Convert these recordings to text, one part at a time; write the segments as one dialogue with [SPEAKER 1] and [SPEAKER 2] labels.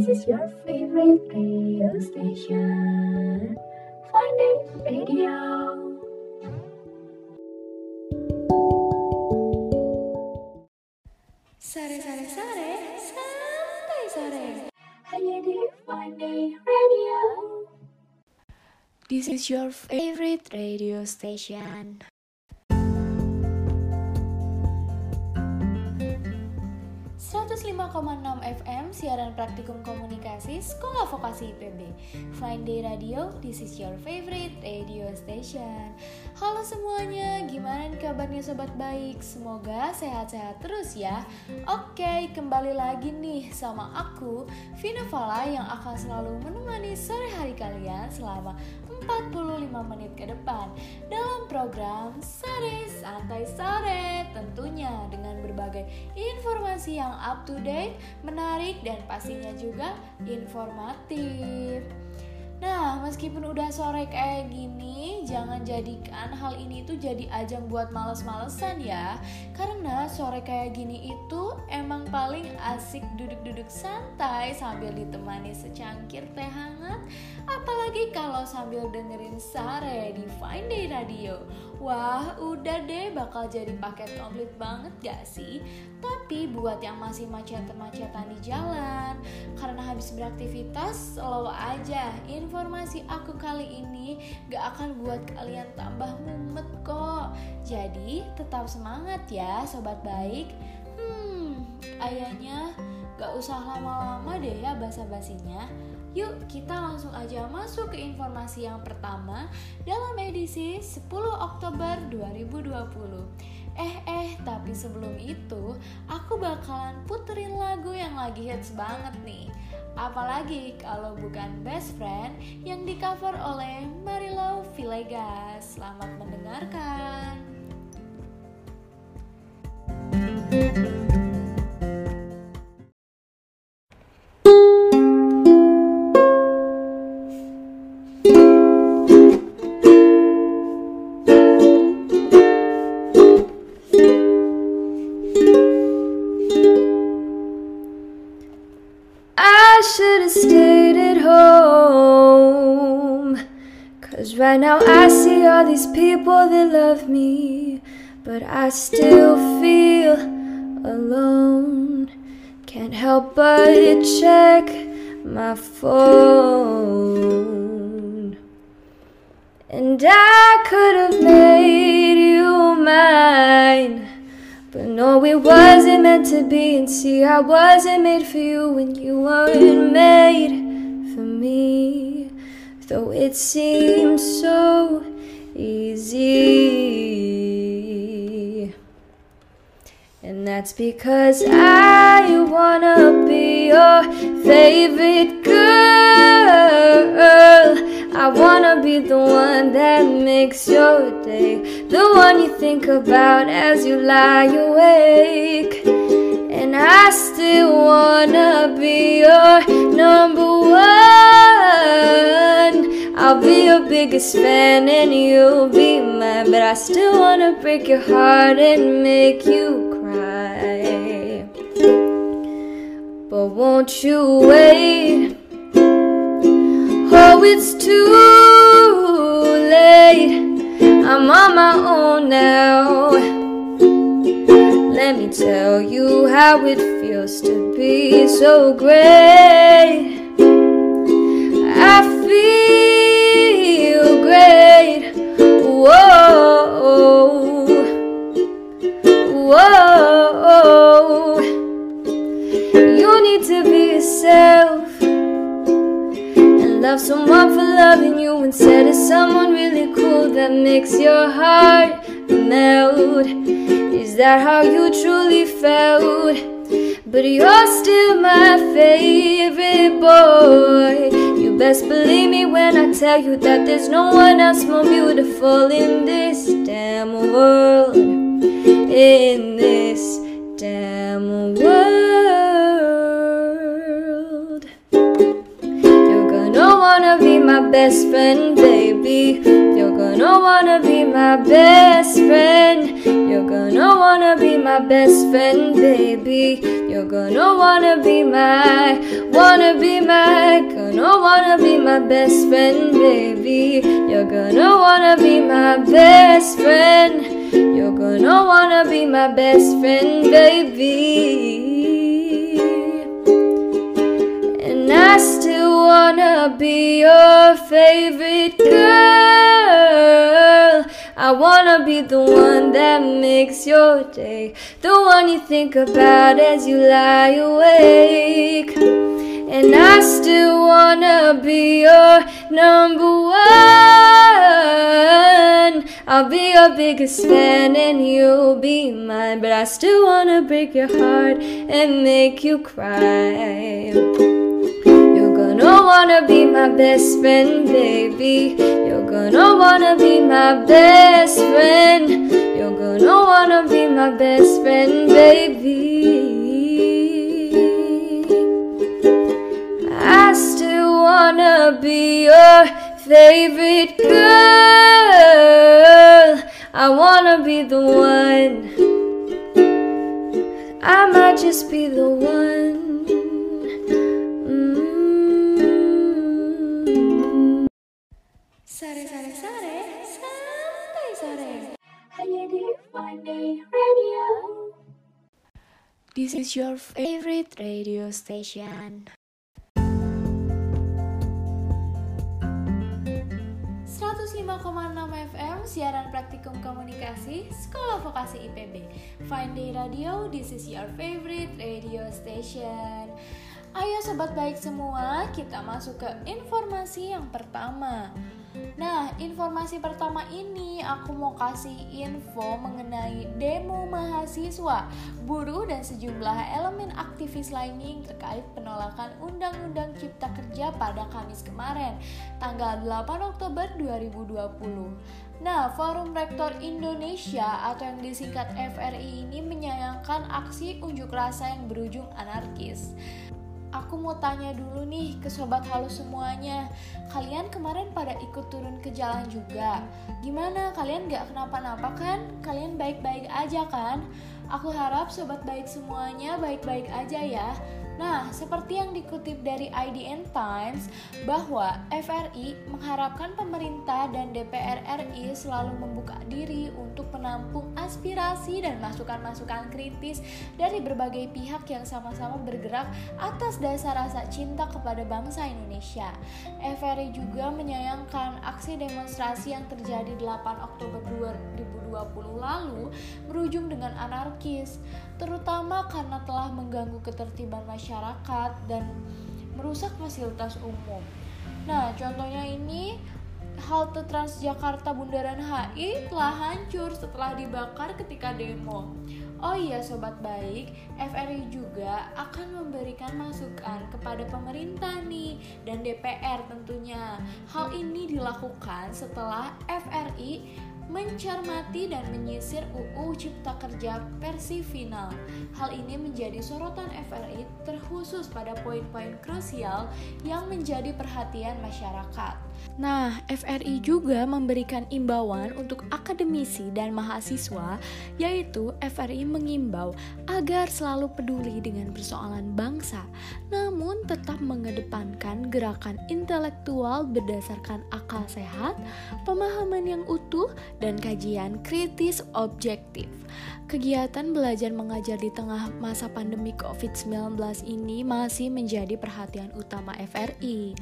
[SPEAKER 1] This is your favorite radio station. Find it radio.
[SPEAKER 2] Sare sare sare, santai sare.
[SPEAKER 1] Hanya di Find It Radio.
[SPEAKER 2] This is your favorite radio station. Enam FM siaran praktikum komunikasi Sekolah Vokasi IPB. Fine Day Radio, this is your favorite radio station. Halo semuanya, gimana kabarnya sobat baik? Semoga sehat-sehat terus ya. Oke, kembali lagi nih sama aku, Vina Fala yang akan selalu menemani sore hari kalian selama 45 menit ke depan dalam program Sore Santai Sore tentunya dengan berbagai informasi yang up to date, menarik dan pastinya juga informatif. Nah, meskipun udah sore kayak gini, jangan jadikan hal ini itu jadi ajang buat males-malesan ya. Karena sore kayak gini itu emang paling asik duduk-duduk santai sambil ditemani secangkir teh hangat. Apalagi kalau sambil dengerin Sare di Fine Day Radio. Wah, udah deh bakal jadi paket komplit banget gak sih? Tapi buat yang masih macet-macetan di jalan, karena habis beraktivitas, slow aja. Informasi aku kali ini gak akan buat kalian tambah mumet kok. Jadi, tetap semangat ya sobat baik. Hmm, ayahnya gak usah lama-lama deh ya basa-basinya. Yuk kita langsung aja masuk ke informasi yang pertama dalam edisi 10 Oktober 2020 Eh eh tapi sebelum itu aku bakalan puterin lagu yang lagi hits banget nih. Apalagi kalau bukan Best Friend yang di cover oleh Marilo Villegas. Selamat mendengarkan
[SPEAKER 3] Right now I see all these people that love me, but I still feel alone. Can't help but check my phone. And I could have made you mine. But no, it wasn't meant to be. And see, I wasn't made for you when you weren't made for me. Though it seems so easy. And that's because I wanna be your favorite girl. I wanna be the one that makes your day, the one you think about as you lie awake. And I still wanna be your number one. I'll be your biggest fan and you'll be mine. But I still wanna break your heart and make you cry. But won't you wait? Oh, it's too late. I'm on my own now. Let me tell you how it feels to be so great. I feel Whoa, whoa. You need to be yourself and love someone for loving you instead of someone really cool that makes your heart melt. Is that how you truly felt? But you're still my favorite boy. Best believe me when I tell you that there's no one else more beautiful in this damn world. In this damn world. You're gonna wanna be my best friend, baby. You're gonna wanna be my best friend. You're gonna wanna be my best friend, baby. You're gonna wanna be my, wanna be my, gonna wanna be my best friend, baby. You're gonna wanna be my best friend. You're gonna wanna be my best friend, baby. And I still wanna be your favorite girl. I wanna be the one that makes your day, the one you think about as you lie awake. And I still wanna be your number one. I'll be your biggest fan and you'll be mine. But I still wanna break your heart and make you cry. Gonna wanna be my best friend, baby. You're gonna wanna be my best friend. You're gonna wanna be my best friend, baby. I still wanna be your favorite girl. I wanna be the one. I might just be the one.
[SPEAKER 2] Sare sare sare, santai sare.
[SPEAKER 1] Hanya di Radio.
[SPEAKER 2] This is your favorite radio station. 105,6 FM siaran praktikum komunikasi Sekolah Vokasi IPB. Fine Day Radio, this is your favorite radio station. Ayo sobat baik semua, kita masuk ke informasi yang pertama. Nah, informasi pertama ini aku mau kasih info mengenai demo mahasiswa, buruh dan sejumlah elemen aktivis lainnya yang terkait penolakan Undang-Undang Cipta Kerja pada Kamis kemarin, tanggal 8 Oktober 2020. Nah, Forum Rektor Indonesia atau yang disingkat FRI ini menyayangkan aksi unjuk rasa yang berujung anarkis. Aku mau tanya dulu nih ke sobat halus semuanya Kalian kemarin pada ikut turun ke jalan juga Gimana kalian gak kenapa-napa kan? Kalian baik-baik aja kan? Aku harap sobat baik semuanya baik-baik aja ya Nah, seperti yang dikutip dari IDN Times, bahwa FRI mengharapkan pemerintah dan DPR RI selalu membuka diri untuk menampung aspirasi dan masukan-masukan kritis dari berbagai pihak yang sama-sama bergerak atas dasar rasa cinta kepada bangsa Indonesia. FRI juga menyayangkan aksi demonstrasi yang terjadi 8 Oktober 2020 lalu berujung dengan anarkis, terutama karena telah mengganggu ketertiban masyarakat dan merusak fasilitas umum. Nah, contohnya ini halte Transjakarta Bundaran HI telah hancur setelah dibakar ketika demo. Oh iya sobat baik, FRI juga akan memberikan masukan kepada pemerintah nih dan DPR tentunya. Hal ini dilakukan setelah FRI mencermati dan menyisir UU Cipta Kerja versi final. Hal ini menjadi sorotan FRI terkhusus pada poin-poin krusial yang menjadi perhatian masyarakat. Nah, FRI juga memberikan imbauan untuk akademisi dan mahasiswa, yaitu FRI mengimbau agar selalu peduli dengan persoalan bangsa, namun tetap mengedepankan gerakan intelektual berdasarkan akal sehat, pemahaman yang utuh, dan kajian kritis objektif. Kegiatan belajar mengajar di tengah masa pandemi COVID-19 ini masih menjadi perhatian utama FRI.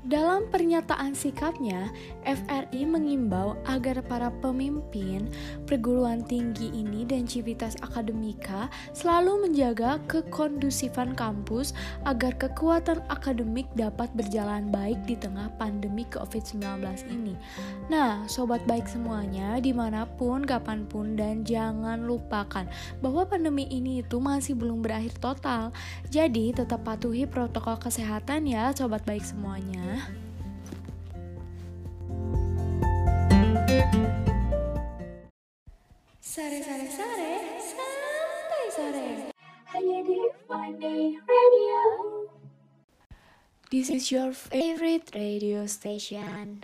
[SPEAKER 2] Dalam pernyataan sikapnya, FRI mengimbau agar para pemimpin perguruan tinggi ini dan civitas akademika selalu menjaga kekondusifan kampus agar kekuatan akademik dapat berjalan baik di tengah pandemi COVID-19 ini. Nah, sobat baik semuanya, di mana pun, kapan pun, dan jangan lupakan bahwa pandemi ini itu masih belum berakhir total. Jadi, tetap patuhi protokol kesehatan ya, sobat baik semuanya. Sare sare sare, santai sare.
[SPEAKER 1] Hanya di Fine Day Radio.
[SPEAKER 2] This is your favorite radio station.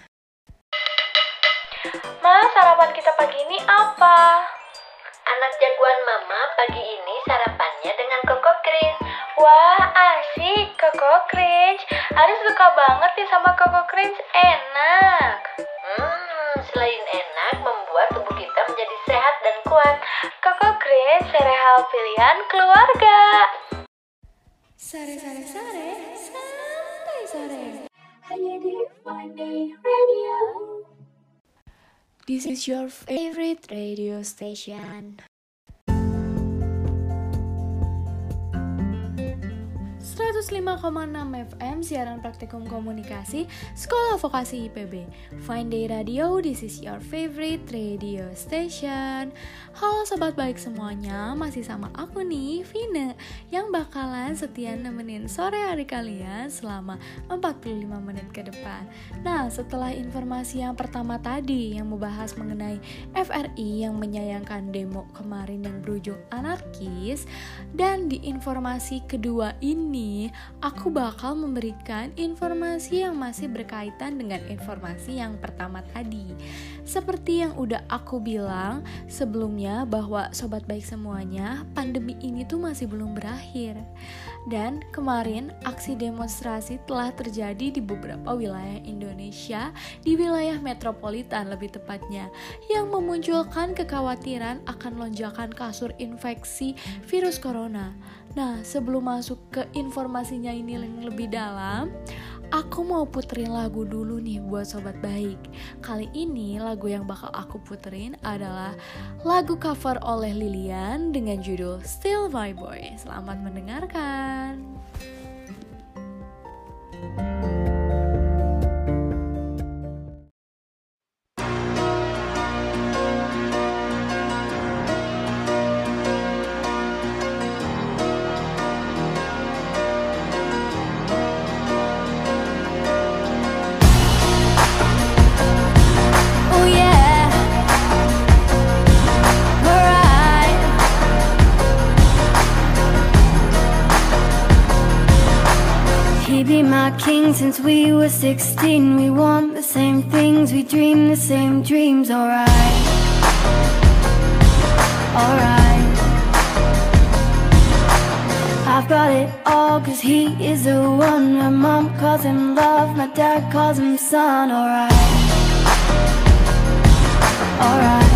[SPEAKER 4] Ma, sarapan kita pagi ini apa?
[SPEAKER 5] Anak jagoan mama pagi ini sarapannya dengan koko cringe.
[SPEAKER 4] Wah, asik, Koko Cringe. Aris suka banget nih sama Koko Cringe, enak.
[SPEAKER 5] Hmm, selain enak, membuat tubuh kita menjadi sehat dan kuat.
[SPEAKER 4] Koko Cringe, sereal pilihan keluarga.
[SPEAKER 2] Sare sare sare, santai sare.
[SPEAKER 6] Hanya di Radio.
[SPEAKER 2] This is your favorite radio station. Podcast. 105,6 FM siaran praktikum komunikasi Sekolah Vokasi IPB Fine Day Radio, this is your favorite radio station. Halo sobat baik semuanya, masih sama aku nih, Vina Yang bakalan setia nemenin sore hari kalian selama 45 menit ke depan. Nah, setelah informasi yang pertama tadi yang membahas mengenai FRI yang menyayangkan demo kemarin yang berujung anarkis Dan di informasi kedua ini aku bakal memberikan informasi yang masih berkaitan dengan informasi yang pertama tadi. Seperti yang udah aku bilang sebelumnya bahwa sobat baik semuanya, pandemi ini tuh masih belum berakhir. Dan kemarin aksi demonstrasi telah terjadi di beberapa wilayah Indonesia, di wilayah metropolitan lebih tepatnya, yang memunculkan kekhawatiran akan lonjakan kasus infeksi virus corona. Nah, sebelum masuk ke informasinya ini yang lebih dalam, aku mau puterin lagu dulu nih buat sobat baik. Kali ini lagu yang bakal aku puterin adalah lagu cover oleh Lilian dengan judul Still My Boy. Selamat mendengarkan.
[SPEAKER 7] Oh He be my king since we were 16. We want the same things, we dream the same dreams. Alright, alright. I've got it all cause he is the one. My mom calls him love, my dad calls him son. Alright alright.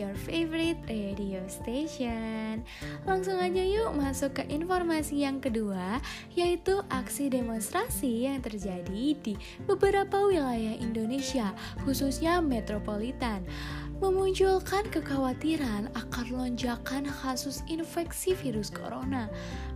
[SPEAKER 2] Your favorite radio station Langsung aja yuk masuk ke informasi yang kedua Yaitu aksi demonstrasi yang terjadi di beberapa wilayah Indonesia Khususnya metropolitan memunculkan kekhawatiran akan lonjakan kasus infeksi virus corona.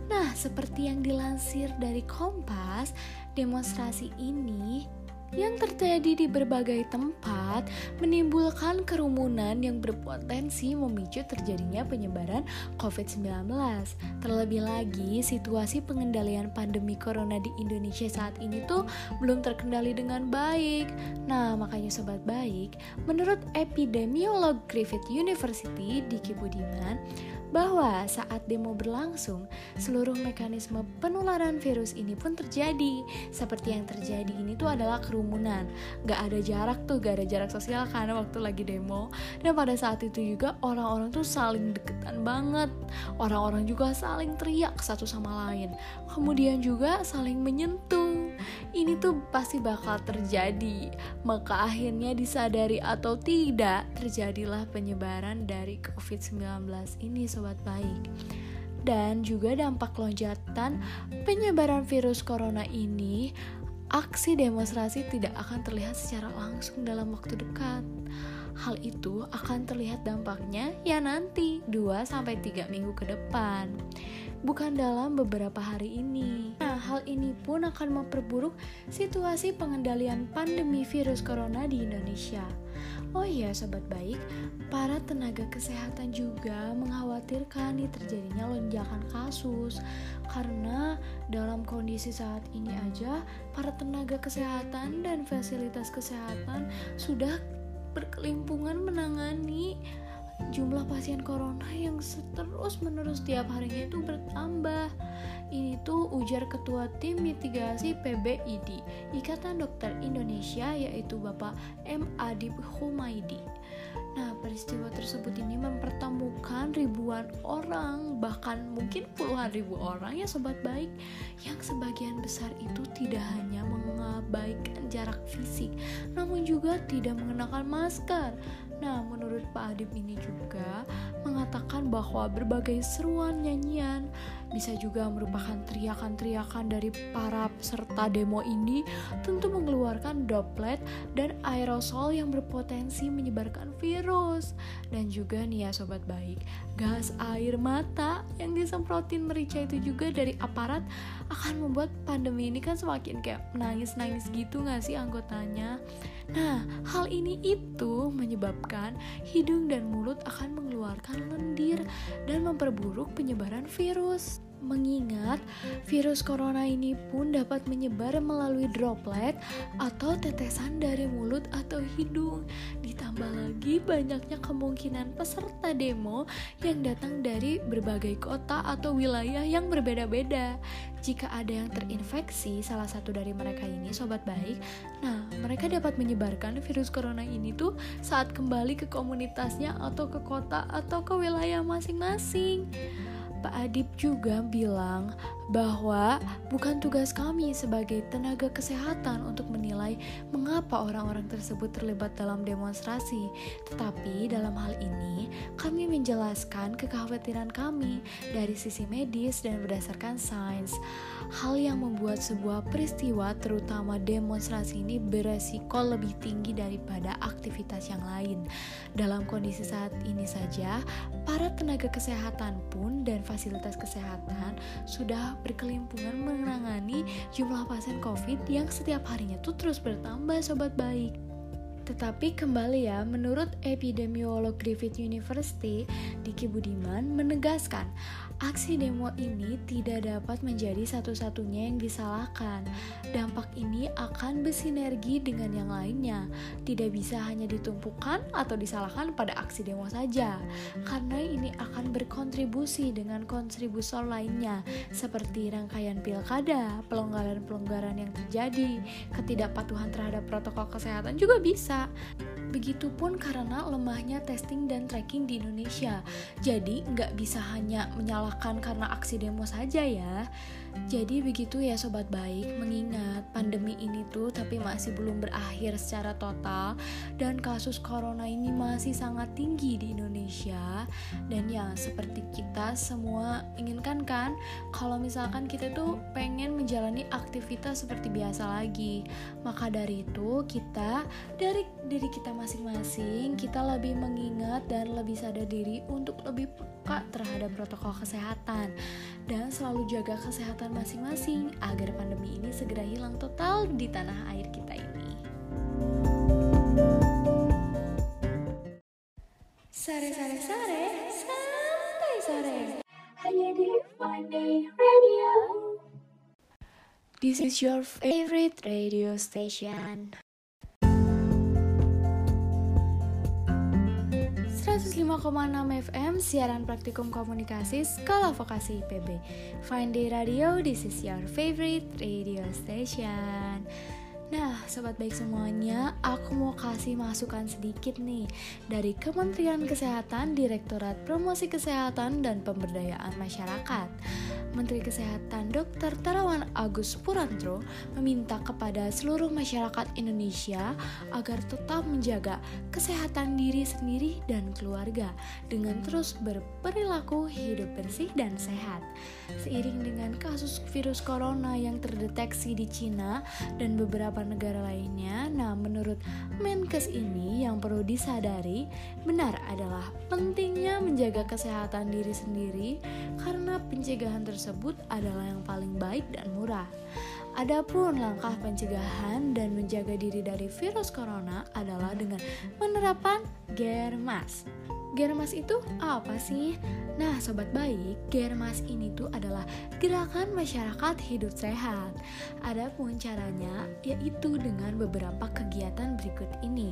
[SPEAKER 2] Nah, seperti yang dilansir dari Kompas, demonstrasi ini yang terjadi di berbagai tempat menimbulkan kerumunan yang berpotensi memicu terjadinya penyebaran COVID-19. Terlebih lagi, situasi pengendalian pandemi corona di Indonesia saat ini tuh belum terkendali dengan baik. Nah, makanya sobat baik, menurut epidemiolog Griffith University Diki Budiman, bahwa saat demo berlangsung, seluruh mekanisme penularan virus ini pun terjadi. Seperti yang terjadi ini tuh adalah kerumunan. Gak ada jarak tuh, gak ada jarak sosial karena waktu lagi demo. Dan pada saat itu juga orang-orang tuh saling deketan banget. Orang-orang juga saling teriak satu sama lain. Kemudian juga saling menyentuh. Ini tuh pasti bakal terjadi. Maka akhirnya disadari atau tidak, terjadilah penyebaran dari COVID-19 ini sobat baik dan juga dampak lonjakan penyebaran virus corona ini aksi demonstrasi tidak akan terlihat secara langsung dalam waktu dekat hal itu akan terlihat dampaknya ya nanti 2-3 minggu ke depan bukan dalam beberapa hari ini. Nah, hal ini pun akan memperburuk situasi pengendalian pandemi virus corona di Indonesia. Oh iya, sobat baik, para tenaga kesehatan juga mengkhawatirkan nih terjadinya lonjakan kasus karena dalam kondisi saat ini aja para tenaga kesehatan dan fasilitas kesehatan sudah berkelimpungan menangani jumlah pasien corona yang terus menerus tiap harinya itu bertambah. Ini tuh ujar ketua tim mitigasi PBID Ikatan Dokter Indonesia yaitu Bapak M. Adib Humaidi. Nah, peristiwa tersebut ini mempertemukan ribuan orang, bahkan mungkin puluhan ribu orang ya sobat baik, yang sebagian besar itu tidak hanya mengabaikan jarak fisik, namun juga tidak mengenakan masker. Nah, menurut Pak Adib ini juga mengatakan bahwa berbagai seruan nyanyian bisa juga merupakan teriakan-teriakan dari para peserta demo ini tentu mengeluarkan droplet dan aerosol yang berpotensi menyebarkan virus. Dan juga nih ya sobat baik, gas air mata yang disemprotin merica itu juga dari aparat akan membuat pandemi ini kan semakin kayak nangis-nangis gitu gak sih anggotanya. Nah, hal ini itu menyebabkan hidung dan mulut akan mengeluarkan lendir dan memperburuk penyebaran virus. Mengingat virus corona ini pun dapat menyebar melalui droplet atau tetesan dari mulut atau hidung. Ditambah lagi banyaknya kemungkinan peserta demo yang datang dari berbagai kota atau wilayah yang berbeda-beda. Jika ada yang terinfeksi salah satu dari mereka ini sobat baik, nah mereka dapat menyebarkan virus corona ini tuh saat kembali ke komunitasnya atau ke kota atau ke wilayah masing-masing. Pak Adib juga bilang bahwa bukan tugas kami sebagai tenaga kesehatan untuk menilai mengapa orang-orang tersebut terlibat dalam demonstrasi, tetapi dalam hal ini kami menjelaskan kekhawatiran kami dari sisi medis dan berdasarkan sains. Hal yang membuat sebuah peristiwa, terutama demonstrasi ini, beresiko lebih tinggi daripada aktivitas yang lain. Dalam kondisi saat ini saja, para tenaga kesehatan pun dan fasilitas kesehatan sudah berkelimpungan menangani jumlah pasien COVID yang setiap harinya tuh terus bertambah, sobat baik. Tetapi kembali ya, menurut epidemiolog Griffith University, Diki Budiman menegaskan Aksi demo ini tidak dapat menjadi satu-satunya yang disalahkan. Dampak ini akan bersinergi dengan yang lainnya, tidak bisa hanya ditumpukan atau disalahkan pada aksi demo saja, karena ini akan berkontribusi dengan kontributor lainnya, seperti rangkaian pilkada, pelonggaran-pelonggaran yang terjadi, ketidakpatuhan terhadap protokol kesehatan juga bisa. Begitupun karena lemahnya testing dan tracking di Indonesia. Jadi nggak bisa hanya menyalahkan karena aksi demo saja ya. Jadi begitu ya sobat baik, mengingat pandemi ini tuh tapi masih belum berakhir secara total dan kasus corona ini masih sangat tinggi di Indonesia dan ya seperti kita semua inginkan kan kalau misalkan kita tuh pengen menjalani aktivitas seperti biasa lagi. Maka dari itu kita dari diri kita masing-masing kita lebih mengingat dan lebih sadar diri untuk lebih peka terhadap protokol kesehatan dan selalu jaga kesehatan masing-masing agar pandemi ini segera hilang total di tanah air kita ini. Sare sare sare, santai sare.
[SPEAKER 1] Hanya di Radio.
[SPEAKER 2] This is your favorite radio station. 105,6 FM siaran praktikum komunikasi Sekolah Vokasi IPB. Fine Day Radio, this is your favorite radio station. Nah, sobat baik semuanya, aku mau kasih masukan sedikit nih dari Kementerian Kesehatan, Direktorat Promosi Kesehatan dan Pemberdayaan Masyarakat. Menteri Kesehatan Dr. Terawan Agus Purantro meminta kepada seluruh masyarakat Indonesia agar tetap menjaga kesehatan diri sendiri dan keluarga dengan terus berperilaku hidup bersih dan sehat. Seiring dengan kasus virus corona yang terdeteksi di Cina dan beberapa negara lainnya, nah menurut Menkes ini yang perlu disadari benar adalah pentingnya menjaga kesehatan diri sendiri karena pencegahan tersebut adalah yang paling baik dan murah. Adapun langkah pencegahan dan menjaga diri dari virus corona adalah dengan penerapan Germas. Germas itu apa sih? Nah, sobat baik, Germas ini tuh adalah gerakan masyarakat hidup sehat. Adapun caranya yaitu dengan beberapa kegiatan berikut ini.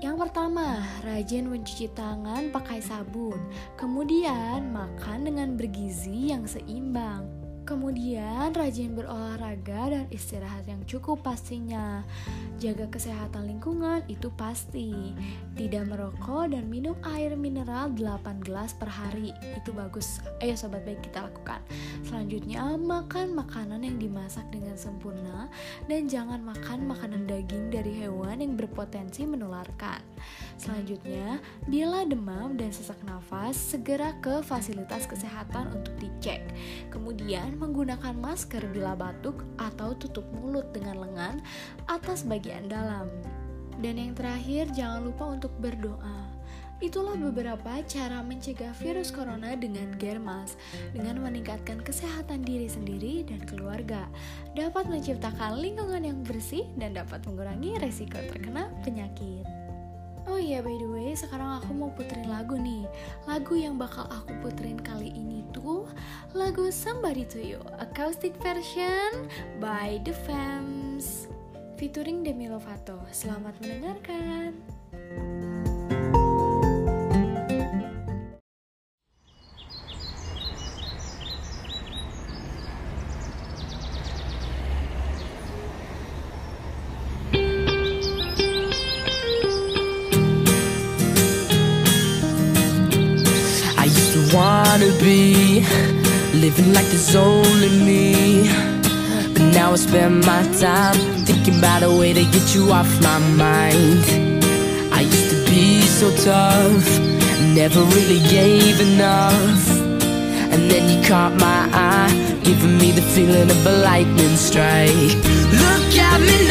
[SPEAKER 2] Yang pertama, rajin mencuci tangan pakai sabun. Kemudian, makan dengan bergizi yang seimbang. Kemudian rajin berolahraga dan istirahat yang cukup pastinya. Jaga kesehatan lingkungan itu pasti. Tidak merokok dan minum air mineral 8 gelas per hari. Itu bagus. Ayo sobat baik kita lakukan. Selanjutnya makan makanan yang dimasak dengan sempurna dan jangan makan makanan daging dari hewan yang berpotensi menularkan. Selanjutnya, bila demam dan sesak nafas, segera ke fasilitas kesehatan untuk dicek. Kemudian menggunakan masker bila batuk atau tutup mulut dengan lengan atas bagian dalam. Dan yang terakhir, jangan lupa untuk berdoa. Itulah beberapa cara mencegah virus corona dengan Germas dengan meningkatkan kesehatan diri sendiri dan keluarga, dapat menciptakan lingkungan yang bersih dan dapat mengurangi resiko terkena penyakit. Iya by the way, sekarang aku mau puterin lagu nih. Lagu yang bakal aku puterin kali ini tuh lagu Somebody to You, acoustic version by The Femmes, featuring Demi Lovato. Selamat mendengarkan.
[SPEAKER 8] Spend my time thinking about a way to get you off my mind. I used to be so tough, never really gave enough. And then you caught my eye, giving me the feeling of a lightning strike. Look at me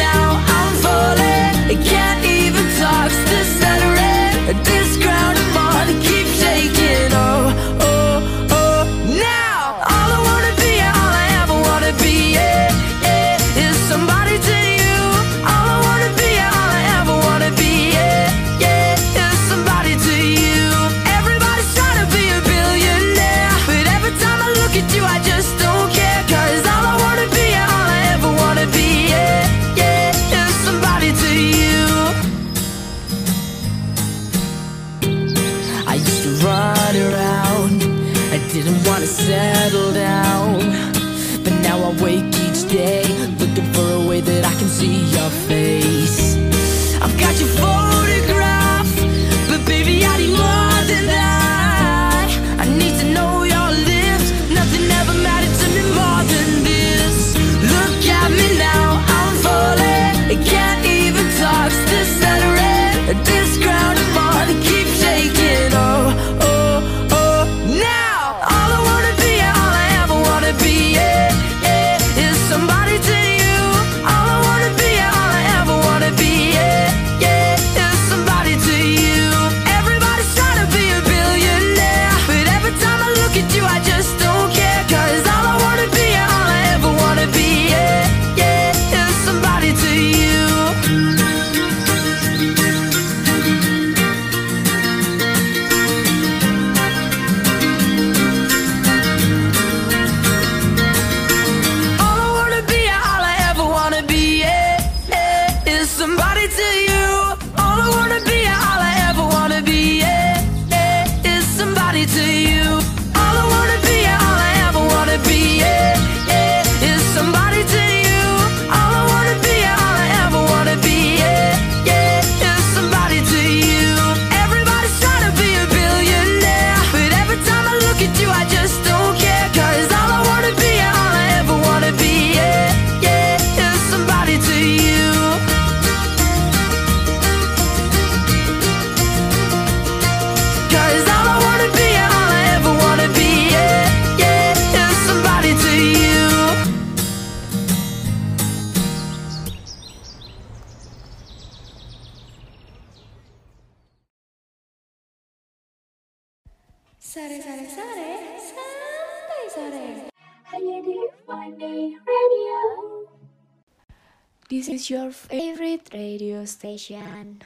[SPEAKER 8] is your
[SPEAKER 2] favorite radio station.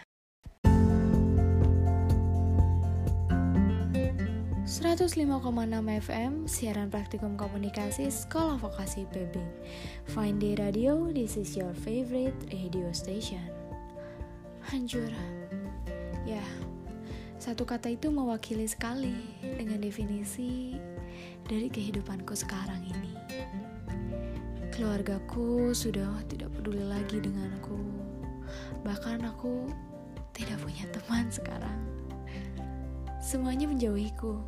[SPEAKER 2] 105,6 FM siaran praktikum komunikasi Sekolah Vokasi PB. Fine Day Radio, this is your favorite radio station. Hancur. Ya, satu kata itu mewakili sekali dengan definisi dari kehidupanku sekarang ini. Keluargaku sudah tidak peduli lagi denganku. Bahkan aku tidak punya teman sekarang. Semuanya menjauhiku.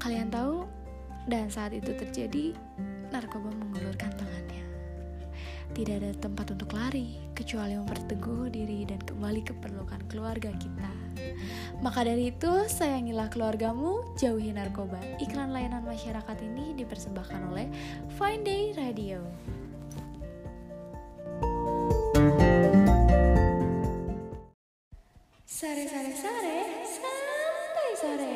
[SPEAKER 2] Kalian tahu, dan saat itu terjadi, narkoba mengulurkan tangannya. Tidak ada tempat untuk lari, kecuali memperteguh diri dan kembali ke perlukan keluarga kita. Maka dari itu, sayangilah keluargamu, jauhi narkoba. Iklan layanan masyarakat ini dipersembahkan oleh Fine Day Radio. Sare sare sare, santai sore.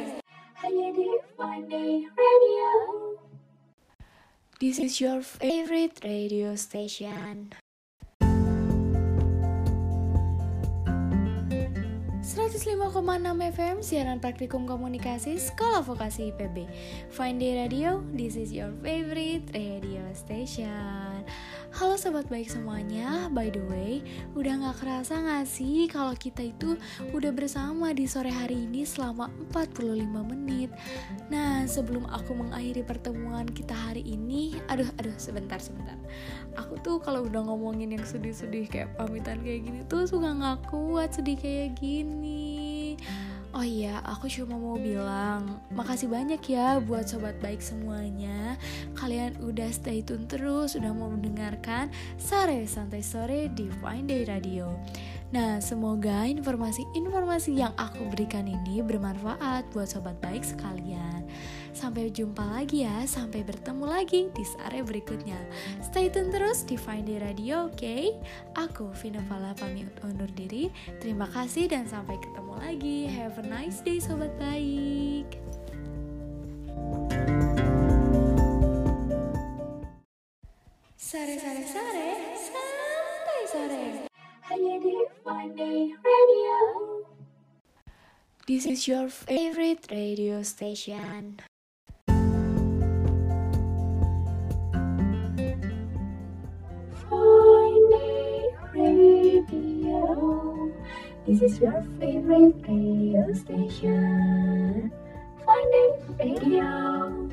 [SPEAKER 1] Hanya di Fine Day Radio.
[SPEAKER 2] This is your favorite radio station. 105,6 FM siaran praktikum komunikasi Sekolah Vokasi IPB. Fine Day Radio, this is your favorite radio station. Halo sobat baik semuanya, by the way, udah gak kerasa gak sih kalau kita itu udah bersama di sore hari ini selama 45 menit. Nah, sebelum aku mengakhiri pertemuan kita hari ini, aduh aduh sebentar sebentar. Aku tuh kalau udah ngomongin yang sedih-sedih kayak pamitan kayak gini tuh suka gak kuat sedih kayak gini. Oh iya, aku cuma mau bilang makasih banyak ya buat sobat baik semuanya. Kalian udah stay tune terus, udah mau mendengarkan Sare Santai Sore di Fine Day Radio. Nah, semoga informasi-informasi yang aku berikan ini bermanfaat buat sobat baik sekalian. Sampai jumpa lagi ya, sampai bertemu lagi di Sare berikutnya. Stay tune terus di Fine Day Radio, oke? Okay? Aku Vina Fala pamit undur diri. Terima kasih dan sampai ketemu lagi. Have a nice day sobat baik. Sare sare sare, santai sore. This is your favorite radio station.
[SPEAKER 1] This is your favorite radio station. Day Radio.